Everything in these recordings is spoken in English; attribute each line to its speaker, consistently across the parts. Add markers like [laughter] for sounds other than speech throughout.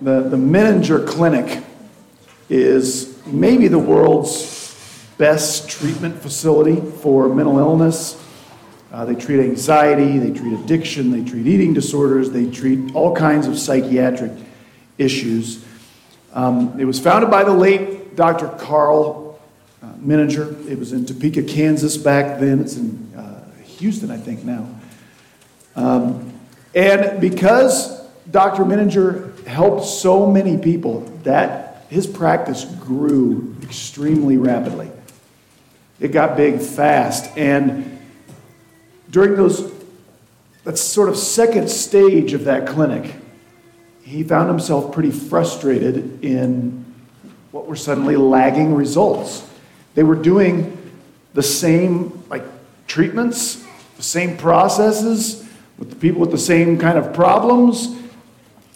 Speaker 1: The, the Menninger Clinic is maybe the world's best treatment facility for mental illness. Uh, they treat anxiety, they treat addiction, they treat eating disorders, they treat all kinds of psychiatric issues. Um, it was founded by the late Dr. Karl uh, Menninger. It was in Topeka, Kansas back then. It's in uh, Houston, I think, now. Um, and because Dr. Menninger helped so many people, that his practice grew extremely rapidly. It got big fast. And during those, that sort of second stage of that clinic, he found himself pretty frustrated in what were suddenly lagging results. They were doing the same like treatments, the same processes with the people with the same kind of problems,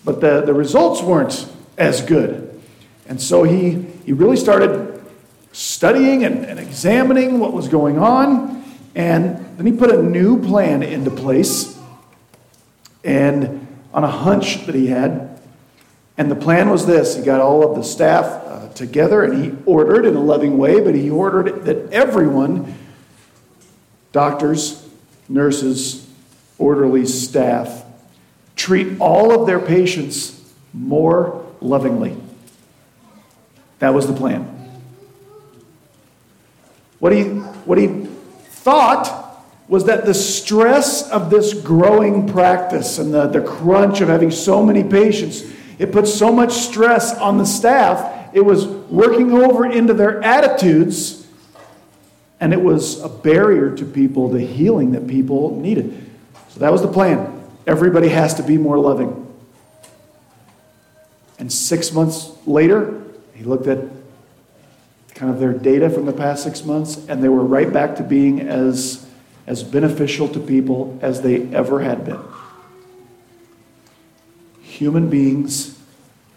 Speaker 1: but the, the results weren't as good. And so he, he really started studying and, and examining what was going on, and then he put a new plan into place. And on a hunch that he had. And the plan was this he got all of the staff uh, together and he ordered in a loving way, but he ordered that everyone doctors, nurses, orderlies, staff treat all of their patients more lovingly. That was the plan. What he, what he thought was that the stress of this growing practice and the, the crunch of having so many patients, it put so much stress on the staff, it was working over into their attitudes, and it was a barrier to people, the healing that people needed. So that was the plan. Everybody has to be more loving. And six months later, he looked at kind of their data from the past six months, and they were right back to being as as beneficial to people as they ever had been. Human beings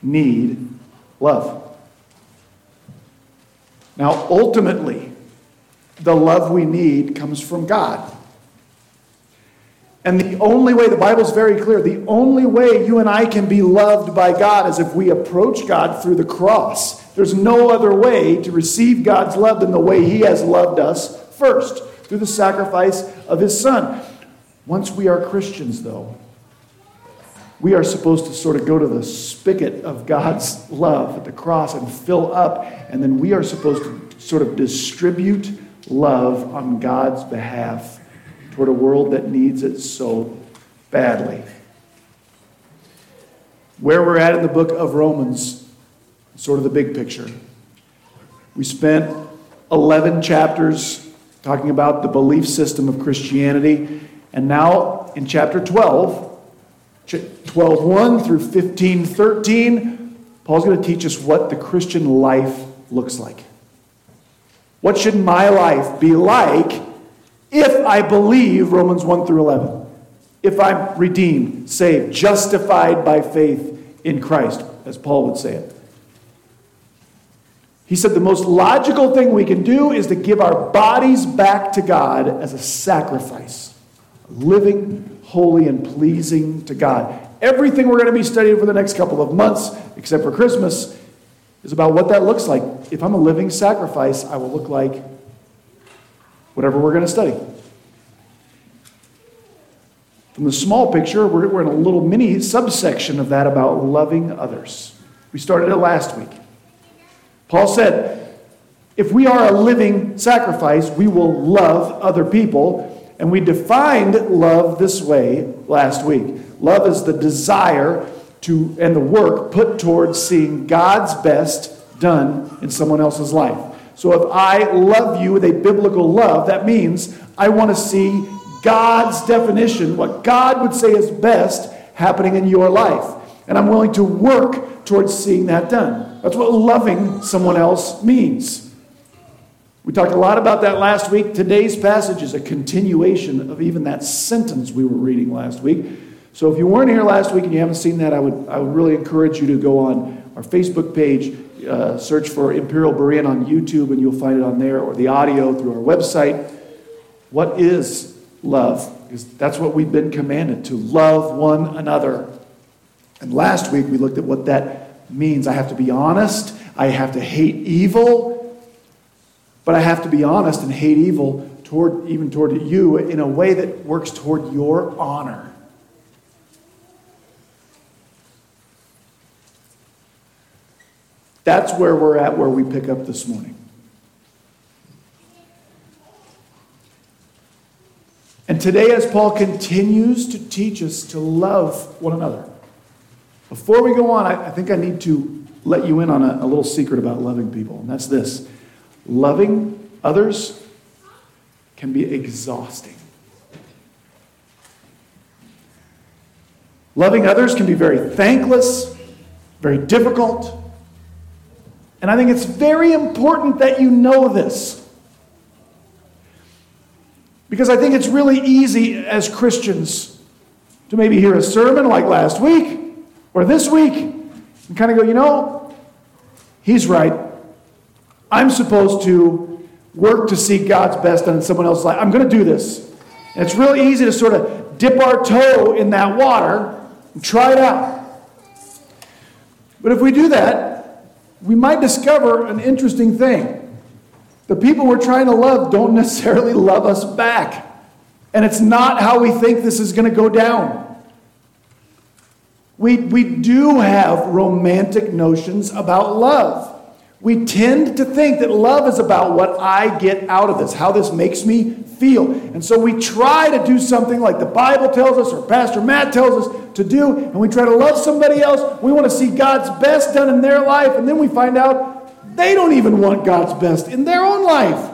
Speaker 1: need love. Now, ultimately, the love we need comes from God. And the only way, the Bible's very clear, the only way you and I can be loved by God is if we approach God through the cross. There's no other way to receive God's love than the way He has loved us first through the sacrifice of his son. Once we are Christians, though, we are supposed to sort of go to the spigot of God's love at the cross and fill up, and then we are supposed to sort of distribute love on God's behalf toward a world that needs it so badly. Where we're at in the book of Romans, sort of the big picture. We spent 11 chapters talking about the belief system of Christianity. And now in chapter 12, 12 1 through 15 13, Paul's going to teach us what the Christian life looks like. What should my life be like if I believe Romans 1 through 11? If I'm redeemed, saved, justified by faith in Christ, as Paul would say it. He said the most logical thing we can do is to give our bodies back to God as a sacrifice, living, holy, and pleasing to God. Everything we're going to be studying for the next couple of months, except for Christmas, is about what that looks like. If I'm a living sacrifice, I will look like whatever we're going to study. From the small picture, we're, we're in a little mini subsection of that about loving others. We started it last week. Paul said, if we are a living sacrifice, we will love other people. And we defined love this way last week love is the desire to and the work put towards seeing God's best done in someone else's life. So if I love you with a biblical love, that means I want to see God's definition, what God would say is best, happening in your life. And I'm willing to work towards seeing that done. That's what loving someone else means. We talked a lot about that last week. Today's passage is a continuation of even that sentence we were reading last week. So if you weren't here last week and you haven't seen that, I would, I would really encourage you to go on our Facebook page, uh, search for Imperial Berean on YouTube, and you'll find it on there, or the audio through our website. What is love? Because that's what we've been commanded to love one another. And last week we looked at what that means. I have to be honest, I have to hate evil, but I have to be honest and hate evil toward even toward you in a way that works toward your honor. That's where we're at, where we pick up this morning. And today, as Paul continues to teach us to love one another, before we go on, I, I think I need to let you in on a, a little secret about loving people, and that's this loving others can be exhausting. Loving others can be very thankless, very difficult. And I think it's very important that you know this. Because I think it's really easy as Christians to maybe hear a sermon like last week or this week and kind of go, you know, he's right. I'm supposed to work to see God's best in someone else's life. I'm going to do this. And it's really easy to sort of dip our toe in that water and try it out. But if we do that, we might discover an interesting thing. The people we're trying to love don't necessarily [laughs] love us back. And it's not how we think this is going to go down. We, we do have romantic notions about love. We tend to think that love is about what I get out of this, how this makes me feel. And so we try to do something like the Bible tells us or Pastor Matt tells us to do, and we try to love somebody else. We want to see God's best done in their life, and then we find out they don't even want God's best in their own life.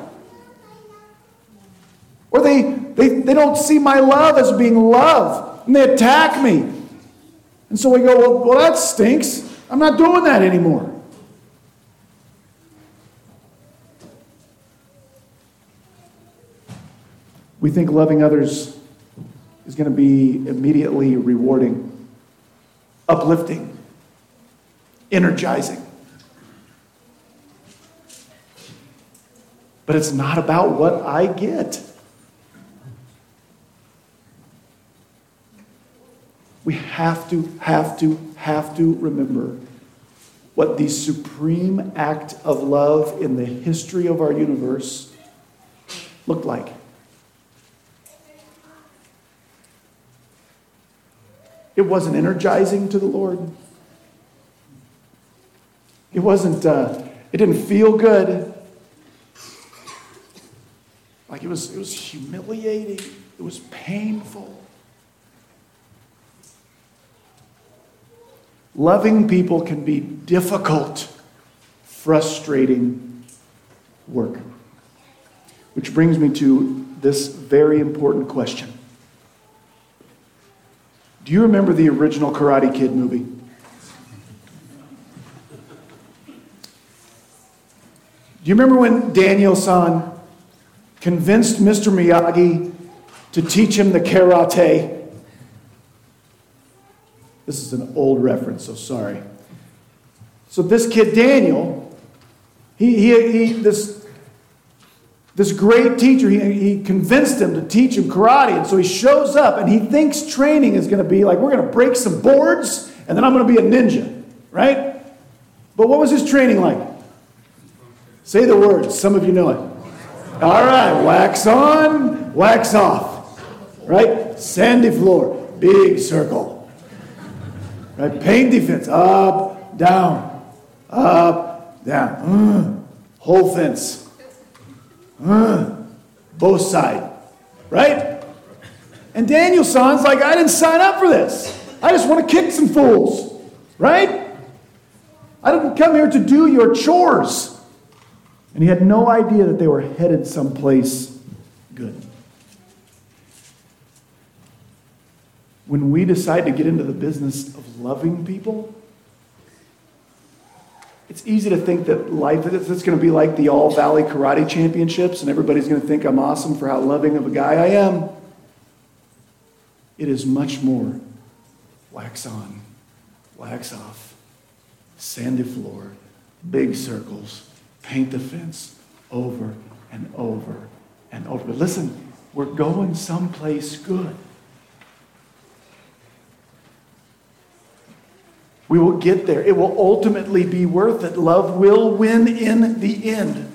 Speaker 1: Or they, they, they don't see my love as being love, and they attack me. And so we go, well, well, that stinks. I'm not doing that anymore. We think loving others is going to be immediately rewarding, uplifting, energizing. But it's not about what I get. We have to, have to, have to remember what the supreme act of love in the history of our universe looked like. It wasn't energizing to the Lord. It wasn't, uh, it didn't feel good. Like it was, it was humiliating, it was painful. Loving people can be difficult, frustrating work. Which brings me to this very important question Do you remember the original Karate Kid movie? Do you remember when Daniel san convinced Mr. Miyagi to teach him the karate. This is an old reference, so sorry. So this kid Daniel, he, he, he this, this great teacher, he, he convinced him to teach him karate. And so he shows up and he thinks training is going to be like, we're going to break some boards and then I'm going to be a ninja, right? But what was his training like? Say the words, some of you know it. All right, wax on, wax off. Right? Sandy floor, big circle. Right? Paint defense, up, down, up, down. Uh, whole fence. Both side. Right? And Daniel San's like, I didn't sign up for this. I just want to kick some fools. Right? I didn't come here to do your chores. And he had no idea that they were headed someplace good. When we decide to get into the business of loving people, it's easy to think that life is going to be like the All Valley Karate Championships and everybody's going to think I'm awesome for how loving of a guy I am. It is much more wax on, wax off, sandy floor, big circles, paint the fence over and over and over. But listen, we're going someplace good. We will get there. It will ultimately be worth it. Love will win in the end.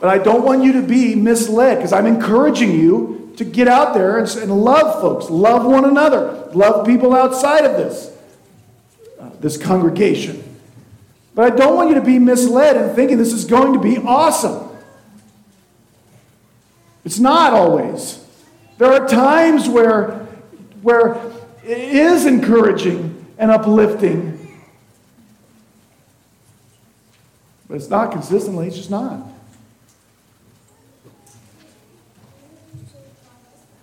Speaker 1: But I don't want you to be misled because I'm encouraging you to get out there and, and, love folks, love one another, love people outside of this, uh, this congregation. But I don't want you to be misled in thinking this is going to be awesome. It's not always. There are times where, where is encouraging and uplifting. But it's not consistently, it's just not.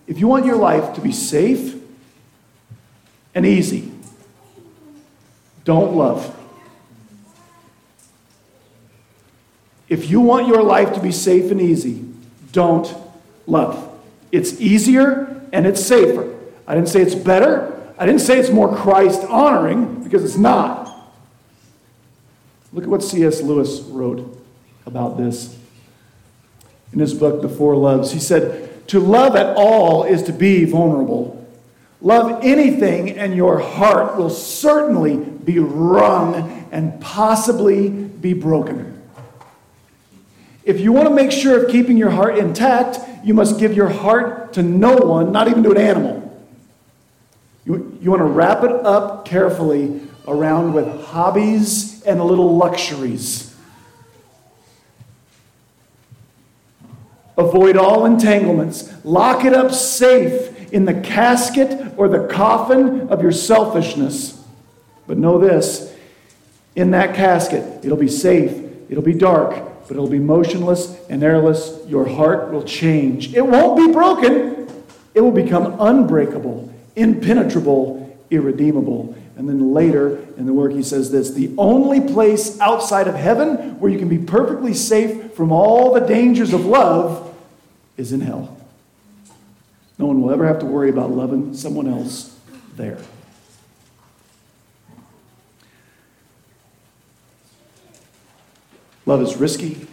Speaker 1: If you want your life to be safe and easy, don't love. If you want your life to be safe and easy, don't love. It's easier and it's safer. I didn't say it's better. I didn't say it's more Christ honoring because it's not. Look at what C.S. Lewis wrote about this in his book, The Four Loves. He said, To love at all is to be vulnerable. Love anything, and your heart will certainly be wrung and possibly be broken. If you want to make sure of keeping your heart intact, you must give your heart to no one, not even to an animal. You, you want to wrap it up carefully around with hobbies and little luxuries. Avoid all entanglements. Lock it up safe in the casket or the coffin of your selfishness. But know this in that casket, it'll be safe, it'll be dark, but it'll be motionless and airless. Your heart will change. It won't be broken, it will become unbreakable, impenetrable, irredeemable. And then later in the work, he says this the only place outside of heaven where you can be perfectly safe from all the dangers of love is in hell. No one will ever have to worry about loving someone else there. Love is risky,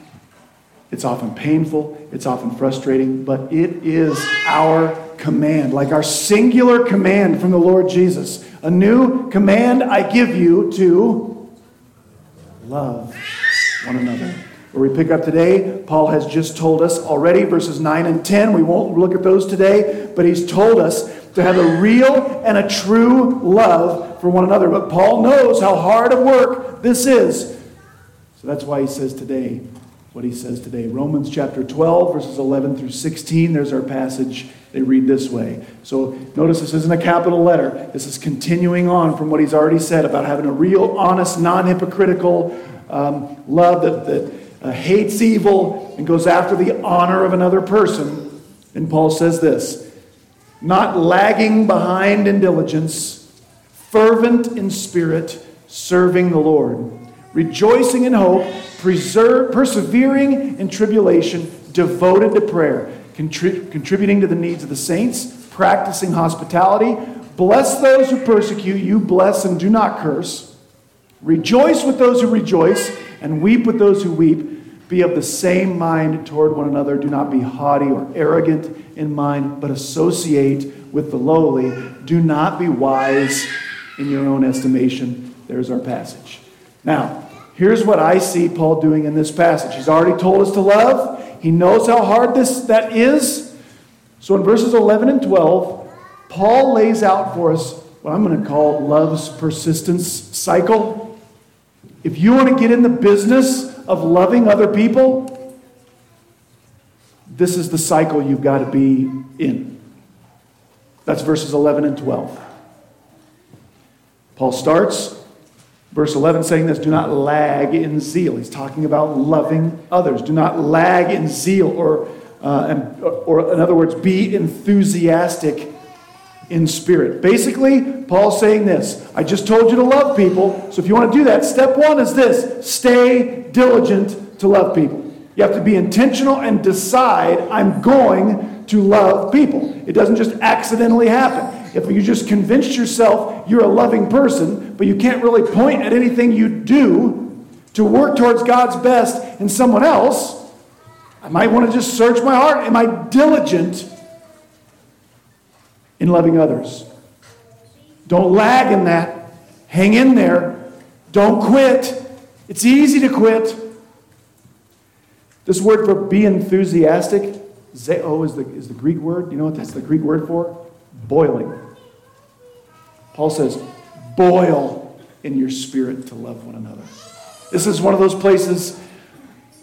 Speaker 1: it's often painful, it's often frustrating, but it is our command, like our singular command from the Lord Jesus. A new command I give you to love one another. Where we pick up today, Paul has just told us already, verses 9 and 10. We won't look at those today, but he's told us to have a real and a true love for one another. But Paul knows how hard of work this is. So that's why he says today what he says today. Romans chapter 12, verses 11 through 16. There's our passage. They read this way. So notice this isn't a capital letter. This is continuing on from what he's already said about having a real, honest, non hypocritical um, love that, that uh, hates evil and goes after the honor of another person. And Paul says this not lagging behind in diligence, fervent in spirit, serving the Lord rejoicing in hope, preserve, persevering in tribulation, devoted to prayer, contri- contributing to the needs of the saints, practicing hospitality. Bless those who persecute you, bless and do not curse. Rejoice with those who rejoice, and weep with those who weep. Be of the same mind toward one another. Do not be haughty or arrogant in mind, but associate with the lowly. Do not be wise in your own estimation. There's our passage. Now, here's what I see Paul doing in this passage. He's already told us to love. He knows how hard this that is. So in verses 11 and 12, Paul lays out for us what I'm going to call love's persistence cycle. If you want to get in the business of loving other people, this is the cycle you've got to be in. That's verses 11 and 12. Paul starts Verse 11 saying this do not lag in zeal. He's talking about loving others. Do not lag in zeal, or, uh, and, or in other words, be enthusiastic in spirit. Basically, Paul's saying this I just told you to love people. So if you want to do that, step one is this stay diligent to love people. You have to be intentional and decide, I'm going to love people. It doesn't just accidentally happen. If you just convinced yourself you're a loving person, but you can't really point at anything you do to work towards God's best in someone else, I might want to just search my heart. Am I diligent in loving others? Don't lag in that. Hang in there. Don't quit. It's easy to quit. This word for be enthusiastic, zeo is the, is the Greek word. You know what that's the Greek word for? Boiling. Paul says, boil in your spirit to love one another. This is one of those places,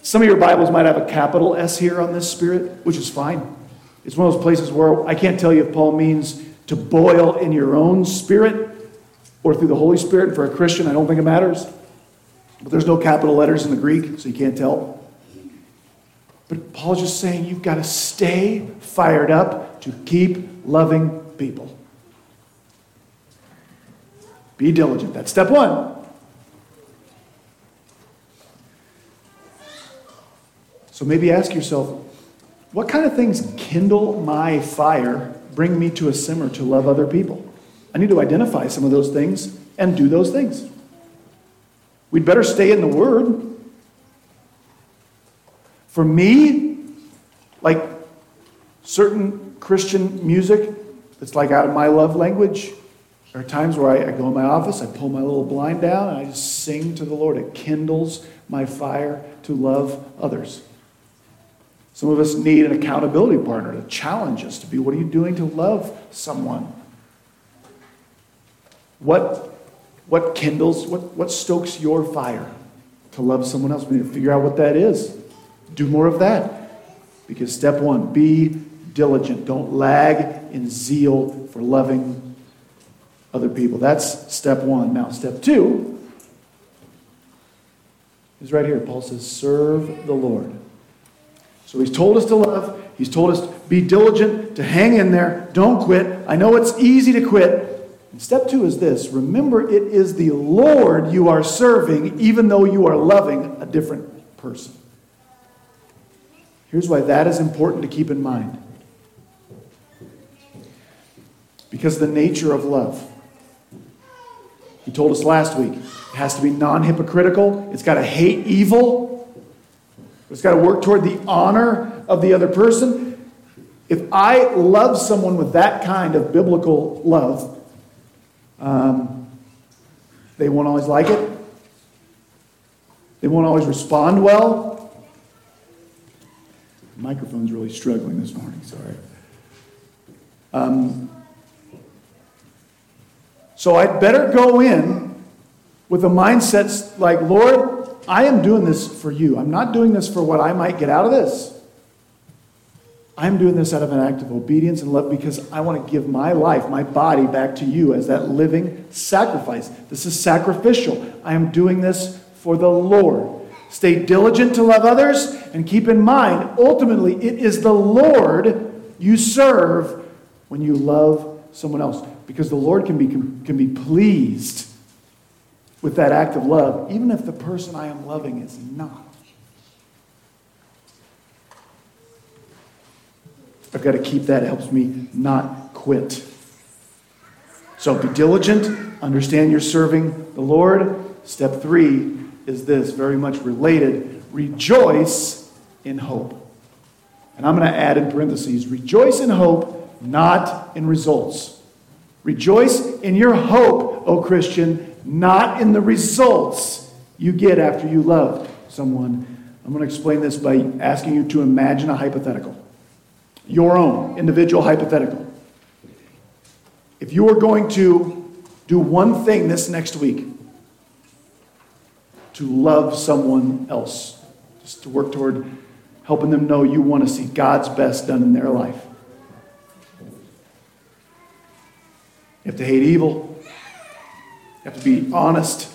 Speaker 1: some of your Bibles might have a capital S here on this spirit, which is fine. It's one of those places where I can't tell you if Paul means to boil in your own spirit or through the Holy Spirit. For a Christian, I don't think it matters. But there's no capital letters in the Greek, so you can't tell. But Paul's just saying you've got to stay fired up to keep loving people. Be diligent. That's step one. So maybe ask yourself what kind of things kindle my fire, bring me to a simmer to love other people? I need to identify some of those things and do those things. We'd better stay in the Word. For me, like certain Christian music that's like out of my love language, there are times where I, I, go in my office, I pull my little blind down, and I just sing to the Lord. It kindles my fire to love others. Some of us need an accountability partner to challenge us to be what are you doing to love someone? What, what kindles, what, what stokes your fire to love someone else? We need to figure out what that is. Do more of that. Because step one, be diligent. Don't lag in zeal for loving other people. That's step one. Now, step two is right here. Paul says, serve the Lord. So he's told us to love. He's told us to be diligent, to hang in there. Don't quit. I know it's easy to quit. And step two is this remember, it is the Lord you are serving, even though you are loving a different person. Here's why that is important to keep in mind. Because the nature of love. He told us last week it has to be non hypocritical, it's got to hate evil, it's got to work toward the honor of the other person. If I love someone with that kind of biblical love, um, they won't always like it. They won't always respond well. The microphone's really struggling this morning, sorry. Um, so I'd better go in with a mindset like, Lord, I am doing this for you. I'm not doing this for what I might get out of this. I'm doing this out of an act of obedience and love because I want to give my life, my body back to you as that living sacrifice. This is sacrificial. I am doing this for the Lord. Stay diligent to love others and keep in mind, ultimately, it is the Lord you serve when you love someone else. Because the Lord can be, can be pleased with that act of love, even if the person I am loving is not. I've got to keep that. It helps me not quit. So be diligent, understand you're serving the Lord. Step three is this, very much related rejoice in hope. And I'm going to add in parentheses rejoice in hope, not in results. Rejoice in your hope, O Christian, not in the results you get after you love someone. I'm going to explain this by asking you to imagine a hypothetical, your own individual hypothetical. If you are going to do one thing this next week, to love someone else, just to work toward helping them know you want to see God's best done in their life. You have to hate evil. You have to be honest.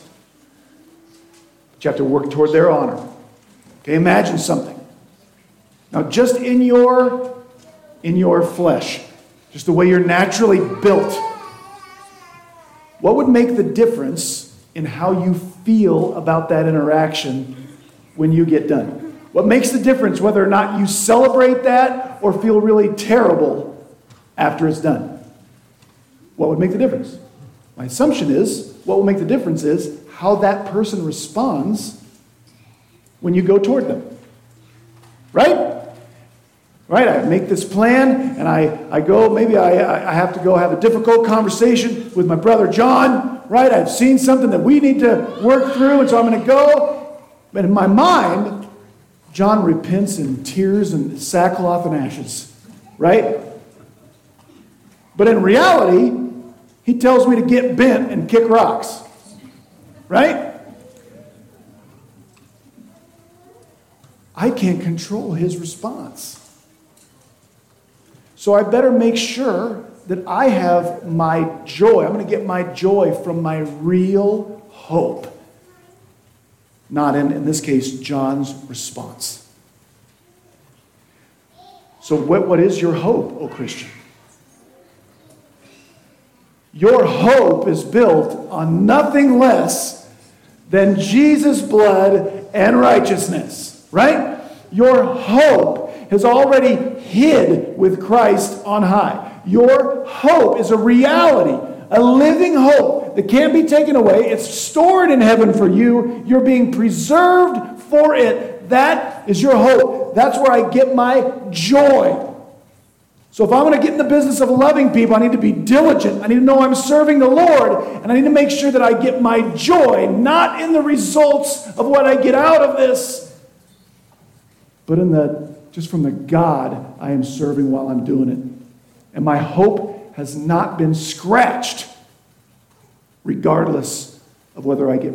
Speaker 1: But you have to work toward their honor. Okay, imagine something. Now, just in your in your flesh, just the way you're naturally built, what would make the difference in how you feel about that interaction when you get done? What makes the difference whether or not you celebrate that or feel really terrible after it's done? What would make the difference? My assumption is what will make the difference is how that person responds when you go toward them. Right? Right? I make this plan and I, I go, maybe I, I have to go have a difficult conversation with my brother John. Right? I've seen something that we need to work through, and so I'm going to go. But in my mind, John repents in tears and sackcloth and ashes. Right? But in reality, he tells me to get bent and kick rocks. Right? I can't control his response. So I better make sure that I have my joy. I'm going to get my joy from my real hope. Not in, in this case, John's response. So, what, what is your hope, O Christian? Your hope is built on nothing less than Jesus' blood and righteousness, right? Your hope has already hid with Christ on high. Your hope is a reality, a living hope that can't be taken away. It's stored in heaven for you. You're being preserved for it. That is your hope. That's where I get my joy. So if I'm going to get in the business of loving people, I need to be diligent. I need to know I'm serving the Lord, and I need to make sure that I get my joy, not in the results of what I get out of this, but in the just from the God I am serving while I'm doing it. And my hope has not been scratched, regardless of whether I get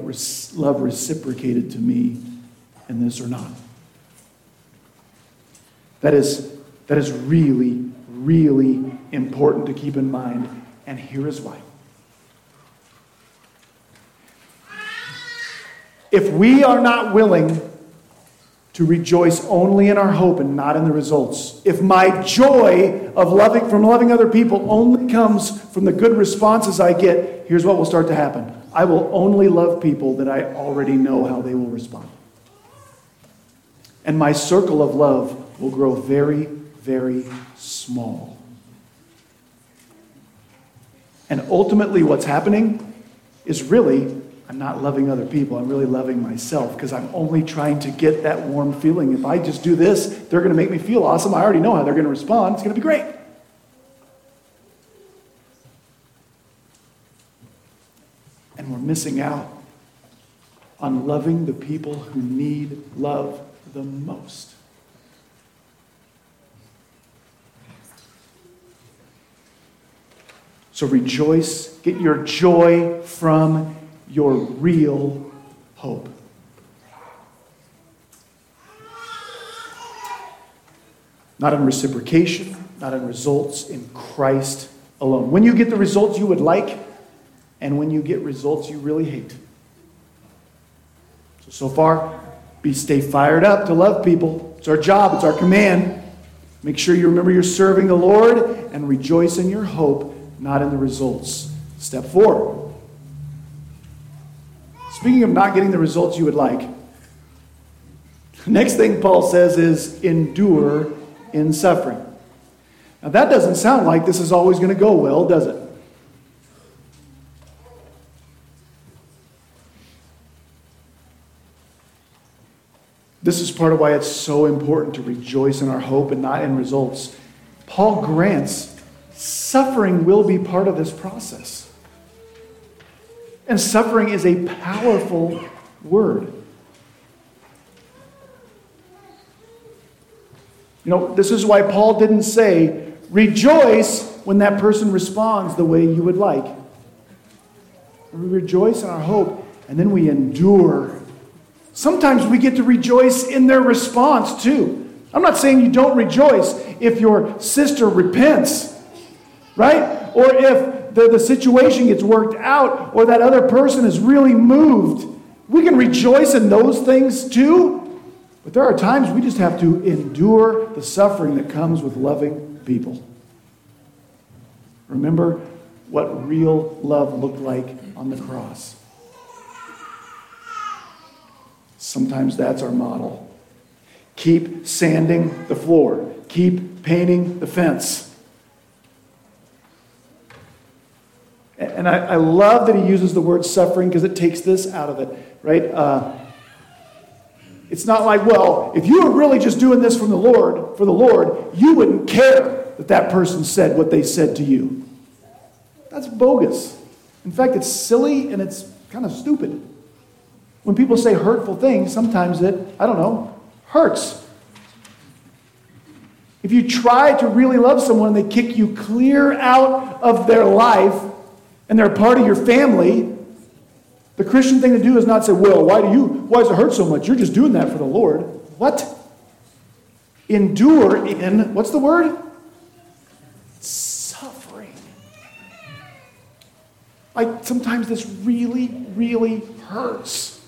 Speaker 1: love reciprocated to me in this or not. That is, that is really really important to keep in mind, and here is why. If we are not willing to rejoice only in our hope and not in the results, if my joy of loving from loving other people only comes from the good responses I get, here's what will start to happen. I will only love people that I already know how they will respond. And my circle of love will grow very, very small. And ultimately, what's happening is really, I'm not loving other people. I'm really loving myself because I'm only trying to get that warm feeling. If I just do this, they're going to make me feel awesome. I already know how they're going to respond. It's going to be great. And we're missing out on loving the people who need love the most. So rejoice, get your joy from your real hope. Not in reciprocation, not in results, in Christ alone. When you get the results you would like, and when you get results you really hate. So, so far, be stay fired up to love people. It's our job, it's our command. Make sure you remember you're serving the Lord and rejoice in your hope not in the results. Step four. Speaking of not getting the results you would like, next thing Paul says is endure in suffering. Now, that doesn't sound like this is always going to go well, does it? This is part of why it's so important to rejoice in our hope and not in results. Paul grants Suffering will be part of this process. And suffering is a powerful word. You know, this is why Paul didn't say, rejoice when that person responds the way you would like. We rejoice in our hope, and then we endure. Sometimes we get to rejoice in their response too. I'm not saying you don't rejoice if your sister repents right? Or if the, the situation gets worked out or that other person is really moved. We can rejoice in those things too. But there are times we just have to endure the suffering that comes with loving people. Remember what real love looked like on the cross. Sometimes that's our model. Keep sanding the floor, keep painting the fence. And I, I, love that he uses the word suffering because it takes this out of it, right? Uh, It's not like, well, if you were really just doing this from the Lord, for the Lord, you wouldn't care that that person said what they said to you. That's bogus. In fact, it's silly and it's kind of stupid. When people say hurtful things, sometimes it, I don't know, hurts. If you try to really love someone and they kick you clear out of their life and they're a part of your family, the Christian thing to do is not say, well, why do you, why does it hurt so much? You're just doing that for the Lord. What? Endure in, what's the word? Suffering. Like sometimes this really, really hurts.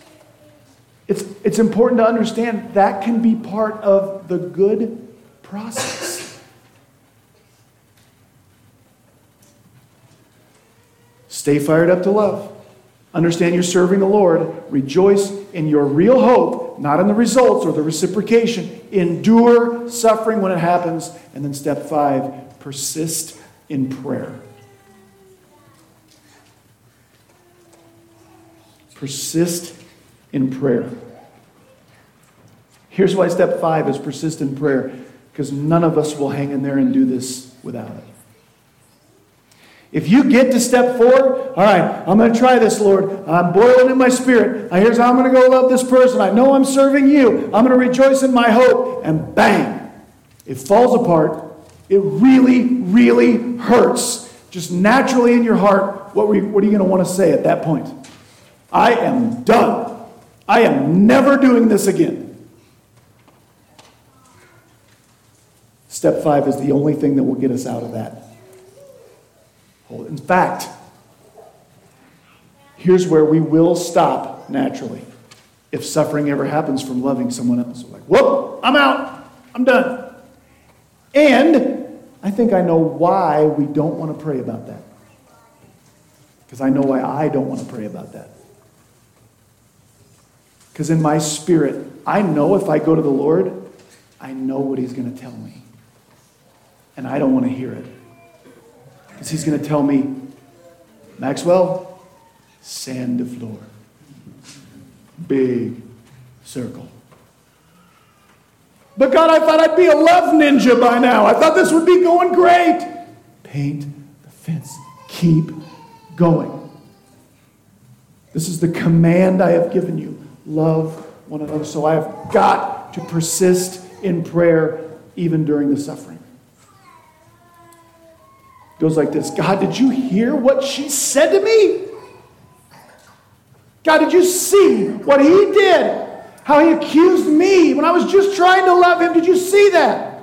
Speaker 1: It's, it's important to understand that can be part of the good process. Stay fired up to love. Understand you're serving the Lord. Rejoice in your real hope, not in the results or the reciprocation. Endure suffering when it happens. And then, step five, persist in prayer. Persist in prayer. Here's why step five is persist in prayer because none of us will hang in there and do this without it. If you get to step four, all right, I'm going to try this, Lord. I'm boiling in my spirit. Here's how I'm going to go love this person. I know I'm serving you. I'm going to rejoice in my hope. And bang, it falls apart. It really, really hurts. Just naturally in your heart, what, you, what are you going to want to say at that point? I am done. I am never doing this again. Step five is the only thing that will get us out of that. In fact, here's where we will stop naturally. If suffering ever happens from loving someone else, we're like, whoop, I'm out, I'm done. And I think I know why we don't want to pray about that. Because I know why I don't want to pray about that. Because in my spirit, I know if I go to the Lord, I know what He's going to tell me. And I don't want to hear it. Because he's going to tell me, Maxwell, sand the floor. Big circle. But God, I thought I'd be a love ninja by now. I thought this would be going great. Paint the fence. Keep going. This is the command I have given you. Love one another. So I have got to persist in prayer even during the suffering goes like this God, did you hear what she said to me? God, did you see what he did? How he accused me when I was just trying to love him? Did you see that?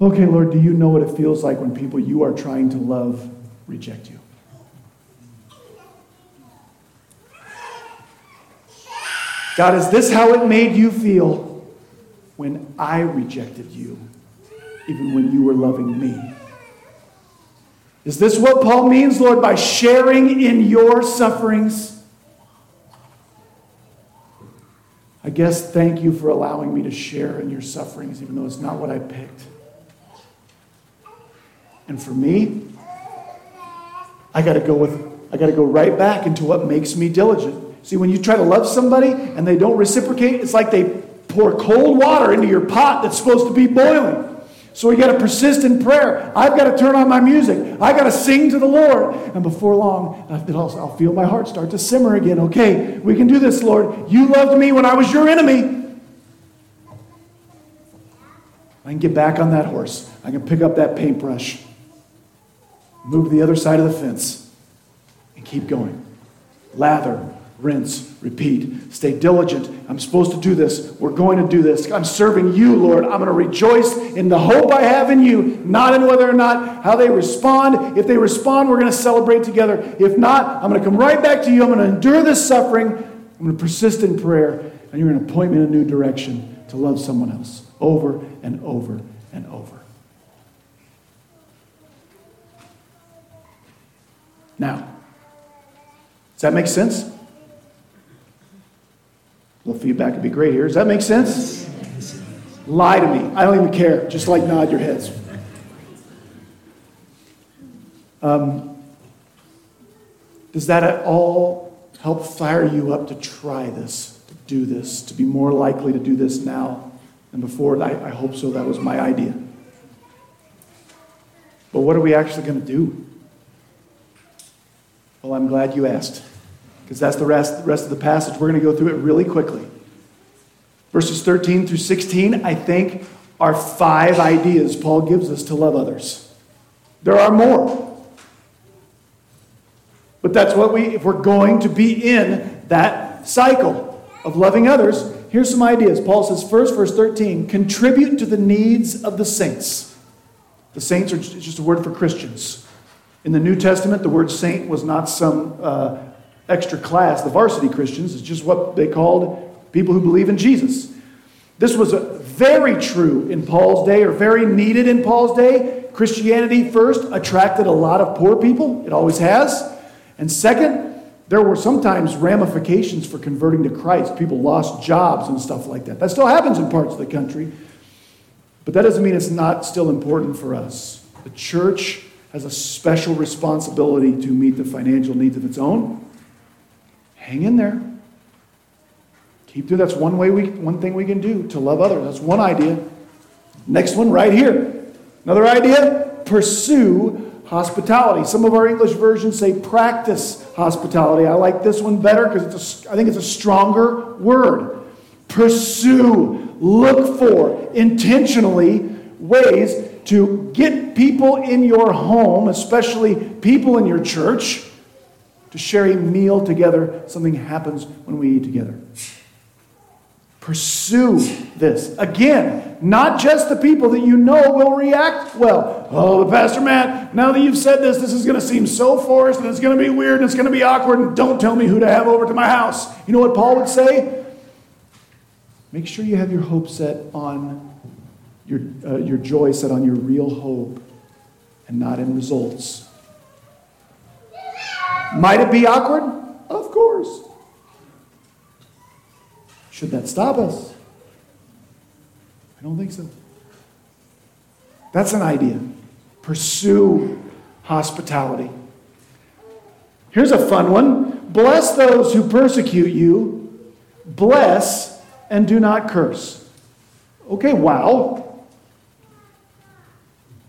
Speaker 1: Okay, Lord, do you know what it feels like when people you are trying to love reject you? God, is this how it made you feel when I rejected you? Even when you were loving me. Is this what Paul means, Lord, by sharing in your sufferings? I guess thank you for allowing me to share in your sufferings, even though it's not what I picked. And for me, I got to go with I got to go right back into what makes me diligent. See, when you try to love somebody and they don't reciprocate, it's like they pour cold water into your pot that's supposed to be boiling. So we got to persist in prayer. I've got to turn on my music. I got to sing to the Lord. And before long, I'll, feel my heart start to simmer again. Okay, we can do this, Lord. You loved me when I was your enemy. I can get back on that horse. I can pick up that paintbrush, move to the other side of the fence, and keep going. Lather, rinse, repeat. Stay diligent. I'm supposed to do this. We're going to do this. I'm serving you, Lord. I'm going to rejoice in the hope I have in you, not in whether or not how they respond. If they respond, we're going to celebrate together. If not, I'm going to come right back to you. I'm going to endure this suffering. I'm going to persist in prayer, and you're going to point me in a new direction to love someone else over and over and over. Now, does that make sense? Feedback would be great here. Does that make sense? Lie to me. I don't even care. Just like nod your heads. Um, does that at all help fire you up to try this, to do this, to be more likely to do this now than before. I, I hope so. That was my idea. But what are we actually going to do? Well, I'm glad you asked, because that's the rest, the rest of the passage. We're going to go through it really quickly. Verses 13 through 16, I think, are five ideas Paul gives us to love others. There are more. But that's what we, if we're going to be in that cycle of loving others, here's some ideas. Paul says, first, verse 13, contribute to the needs of the saints. The saints are just a word for Christians. In the New Testament, the word saint was not some uh, extra class. The varsity Christians is just what they called people who believe in Jesus. This was very true in Paul's day, or very needed in Paul's day. Christianity, first, attracted a lot of poor people, it always has. And second, there were sometimes ramifications for converting to Christ. People lost jobs and stuff like that. That still happens in parts of the country. But that doesn't mean it's not still important for us. The church has a special responsibility to meet the financial needs of its own. Hang in there. Keep doing that's one way we one thing we can do to love others. That's one idea. Next one right here. Another idea, pursue hospitality. Some of our English versions say practice hospitality. I like this one better because it's a, I think it's a stronger word. Pursue, look for, intentionally ways to get people in your home, especially people in your church, to share a meal together. Something happens when we eat together. Pursue this. Again, not just the people that you know will react well. Oh, but Pastor Matt, now that you've said this, this is going to seem so forced and it's going to be weird and it's going to be awkward and don't tell me who to have over to my house. You know what Paul would say? Make sure you have your hope set on your, uh, your joy set on your real hope and not in results. Might it be awkward? Of course. Should that stop us? I don't think so. That's an idea. Pursue hospitality. Here's a fun one Bless those who persecute you, bless and do not curse. Okay, wow.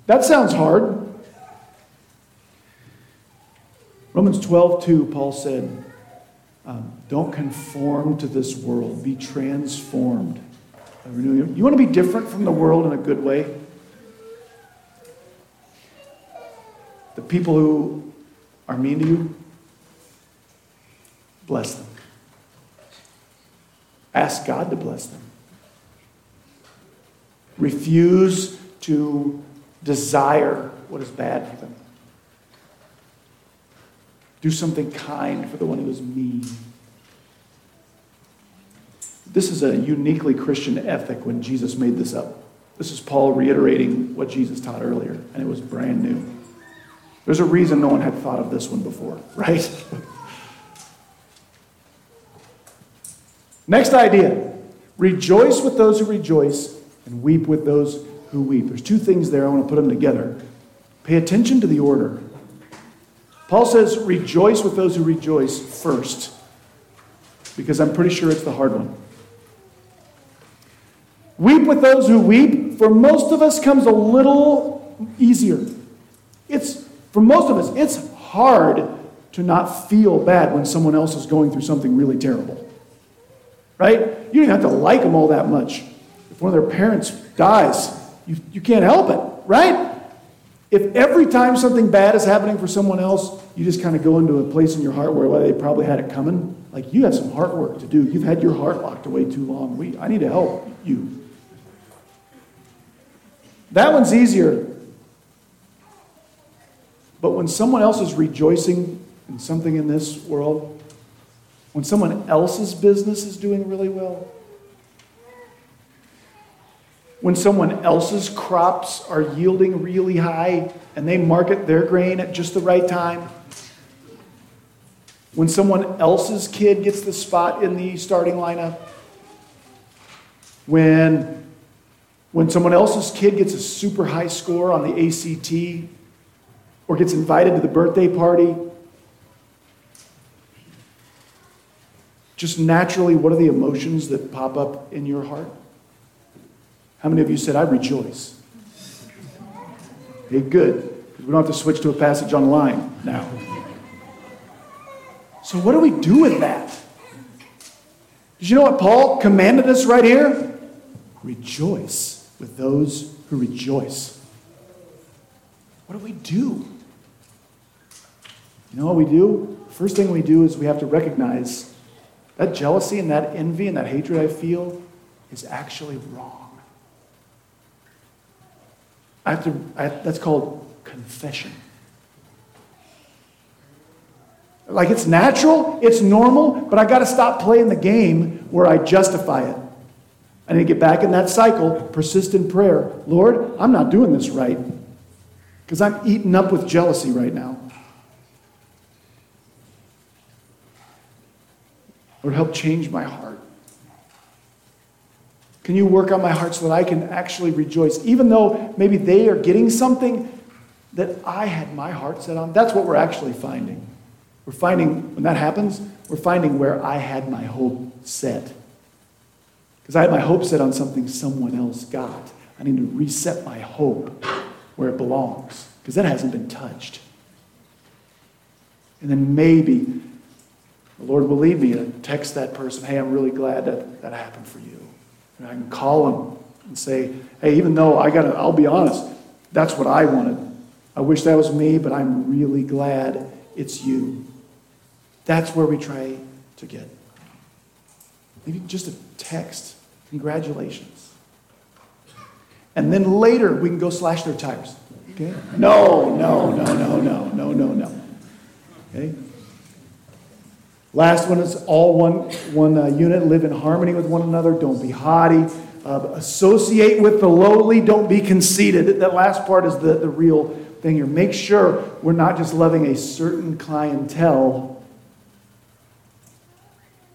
Speaker 1: That sounds hard. Romans 12, 2, Paul said, um, don't conform to this world, be transformed. You want to be different from the world in a good way? The people who are mean to you, bless them. Ask God to bless them. Refuse to desire what is bad for them. Do something kind for the one who is mean. This is a uniquely Christian ethic when Jesus made this up. This is Paul reiterating what Jesus taught earlier, and it was brand new. There's a reason no one had thought of this one before, [laughs] right? Next idea rejoice with those who rejoice and weep with those who weep. There's two things there. I want to put them together. Pay attention to the order. Paul says, rejoice with those who rejoice first, because I'm pretty sure it's the hard one. Weep with those who weep, for most of us comes a little easier. It's, for most of us, it's hard to not feel bad when someone else is going through something really terrible. Right? You don't have to like them all that much. If one of their parents dies, you, you can't help it, right? If every time something bad is happening for someone else, you just kind of go into a place in your heart where well, they probably had it coming, like you have some heart work to do. You've had your heart locked away too long. We, I need to help you. That one's easier. But when someone else is rejoicing in something in this world, when someone else's business is doing really well, when someone else's crops are yielding really high and they market their grain at just the right time, when someone else's kid gets the spot in the starting lineup, when, when someone else's kid gets a super high score on the ACT or gets invited to the birthday party, just naturally, what are the emotions that pop up in your heart? How many of you said, I rejoice? Okay, good. We don't have to switch to a passage online now. So, what do we do with that? Did you know what Paul commanded us right here? Rejoice with those who rejoice. What do we do? You know what we do? First thing we do is we have to recognize that jealousy and that envy and that hatred I feel is actually wrong. I have to, I, that's called confession. Like it's natural, it's normal, but I got to stop playing the game where I justify it. I need get back in that cycle, persistent prayer. Lord, I'm not doing this right because I'm eaten up with jealousy right now. Lord, help change my heart. Can you work on my heart so that I can actually rejoice, even though maybe they are getting something that I had my heart set on? That's what we're actually finding. We're finding, when that happens, we're finding where I had my hope set. Because I had my hope set on something someone else got. I need to reset my hope where it belongs, because that hasn't been touched. And then maybe the Lord will lead me to text that person, hey, I'm really glad that that happened for you. And I can call them and say, hey, even though I got to, I'll be honest, that's what I wanted. I wish that was me, but I'm really glad it's you. That's where we try to get. Maybe just a text. Congratulations. And then later we can go slash their tires. Okay? No, no, no, no, no, no, no, no. Okay? Last one is all one, one uh, unit. Live in harmony with one another. Don't be haughty. Uh, associate with the lowly. Don't be conceited. That last part is the, the real thing here. Make sure we're not just loving a certain clientele.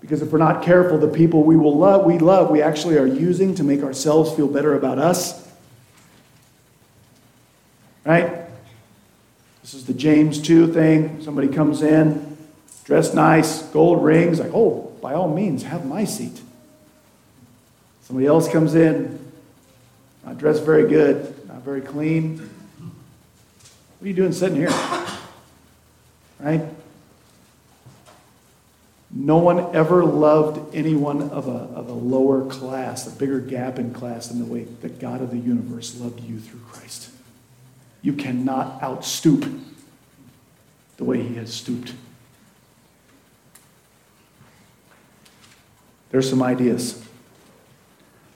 Speaker 1: Because if we're not careful, the people we will love, we love, we actually are using to make ourselves feel better about us. Right? This is the James 2 thing. Somebody comes in, dressed nice, gold rings, like, oh, by all means, have my seat. Somebody else comes in, not dressed very good, not very clean. What are you doing sitting here? Right? No one ever loved anyone of a, of a lower class, a bigger gap in class, than the way that God of the universe loved you through Christ. You cannot outstoop the way he has stooped. There's some ideas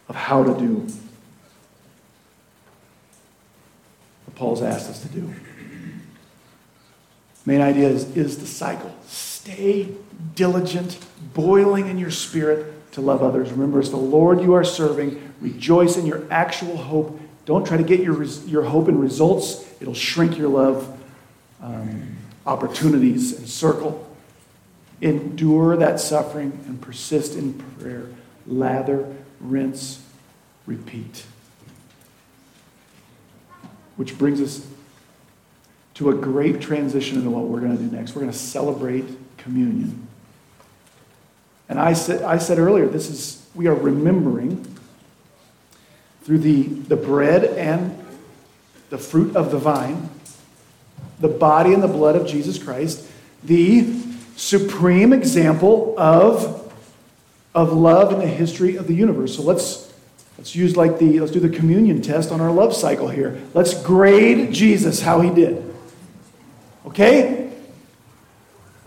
Speaker 1: of how to do what Paul's asked us to do. Main idea is, is the cycle. Stay diligent, boiling in your spirit to love others. Remember, it's the Lord you are serving. Rejoice in your actual hope. Don't try to get your, your hope in results, it'll shrink your love um, opportunities and circle. Endure that suffering and persist in prayer. Lather, rinse, repeat. Which brings us to a great transition into what we're going to do next. We're going to celebrate communion. And I said, I said earlier, this is, we are remembering through the, the bread and the fruit of the vine, the body and the blood of Jesus Christ, the supreme example of, of love in the history of the universe. So let's, let's use like the, let's do the communion test on our love cycle here. Let's grade Jesus how he did. Okay?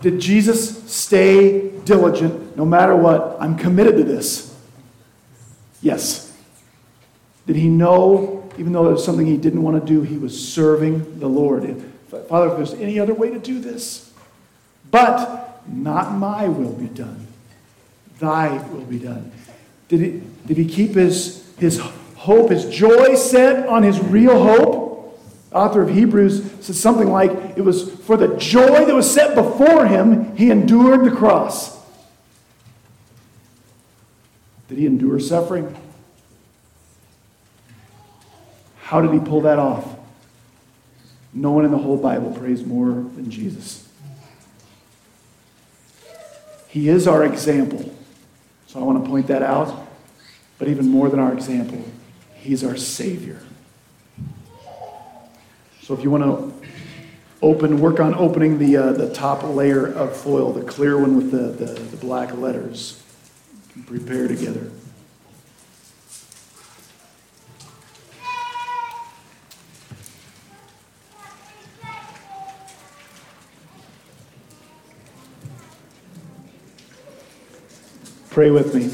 Speaker 1: Did Jesus stay diligent no matter what? I'm committed to this. Yes. Did he know, even though it was something he didn't want to do, he was serving the Lord? Father, if there's any other way to do this, but not my will be done, thy will be done. Did he, did he keep his, his hope, his joy set on his real hope? Author of Hebrews says something like, It was for the joy that was set before him, he endured the cross. Did he endure suffering? How did he pull that off? No one in the whole Bible prays more than Jesus. He is our example. So I want to point that out. But even more than our example, He's our Savior. So if you want to open, work on opening the, uh, the top layer of foil, the clear one with the, the, the black letters, prepare together. Pray with me.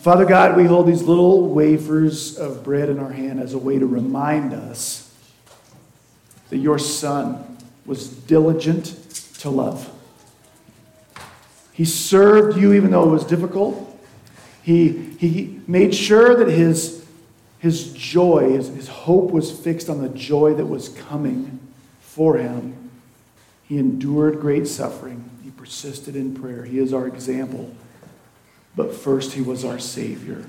Speaker 1: Father God, we hold these little wafers of bread in our hand as a way to remind us that your Son was diligent to love. He served you even though it was difficult. He, he made sure that his, his joy, his, his hope was fixed on the joy that was coming for him. He endured great suffering He persisted in prayer. He is our example. But first, He was our Savior.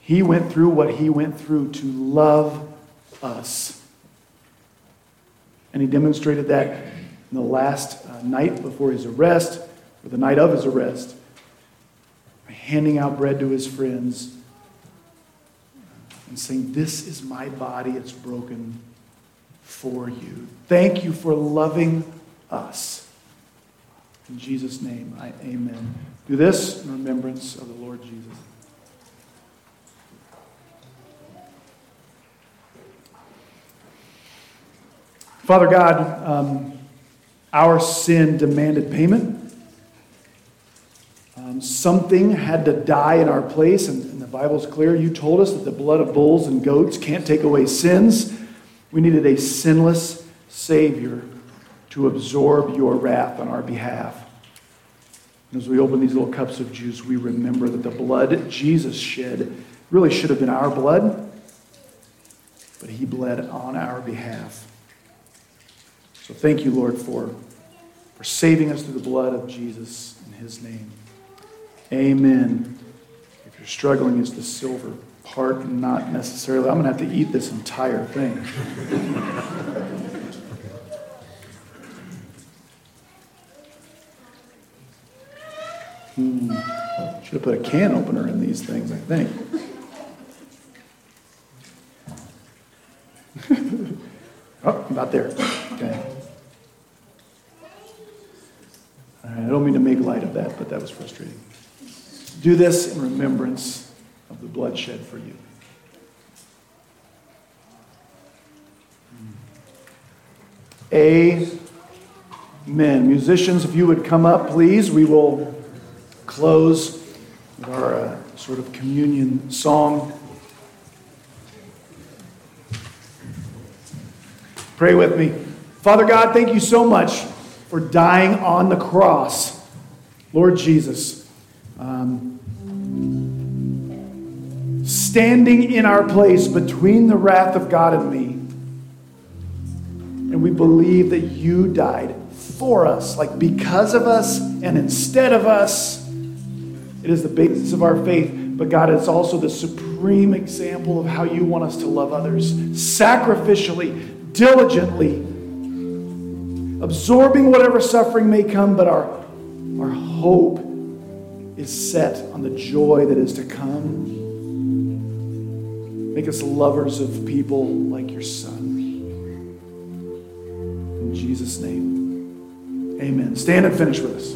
Speaker 1: He went through what He went through to love us. And He demonstrated that in the last uh, night before His arrest, or the night of His arrest, handing out bread to His friends and saying, This is my body, it's broken for you. Thank you for loving us. In Jesus' name, I amen. Do this in remembrance of the Lord Jesus. Father God, um, our sin demanded payment. Um, something had to die in our place, and, and the Bible's clear. You told us that the blood of bulls and goats can't take away sins. We needed a sinless Savior to absorb your wrath on our behalf. And as we open these little cups of juice, we remember that the blood Jesus shed really should have been our blood, but he bled on our behalf. So thank you, Lord, for, for saving us through the blood of Jesus in his name. Amen. If you're struggling, it's the silver part, not necessarily. I'm going to have to eat this entire thing. Hmm. Should have put a can opener in these things, I think. [laughs] oh, about there. Okay. I don't mean to make light of that, but that was frustrating. Do this in remembrance of the blood shed for you. Amen. Musicians, if you would come up, please, we will close with our uh, sort of communion song. Pray with me. Father God, thank you so much for dying on the cross. Lord Jesus, um, standing in our place between the wrath of God and me. And we believe that you died for us, like because of us and instead of us. It is the basis of our faith, but God, it's also the supreme example of how you want us to love others sacrificially, diligently, absorbing whatever suffering may come, but our, our hope is set on the joy that is to come. Make us lovers of people like your Son. In Jesus' name, amen. Stand and finish with us.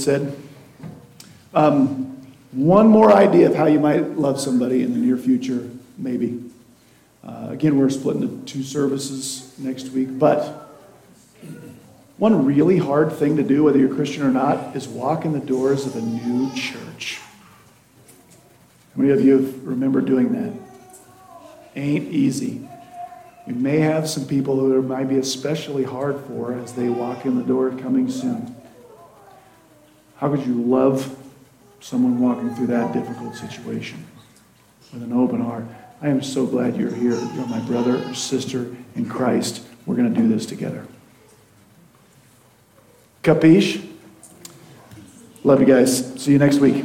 Speaker 1: Said. Um, one more idea of how you might love somebody in the near future, maybe. Uh, again, we're split into two services next week, but one really hard thing to do, whether you're Christian or not, is walk in the doors of a new church. How many of you remember doing that? Ain't easy. We may have some people who it might be especially hard for as they walk in the door coming soon. How could you love someone walking through that difficult situation with an open heart? I am so glad you're here. You're my brother or sister in Christ. We're going to do this together. Capiche? Love you guys. See you next week.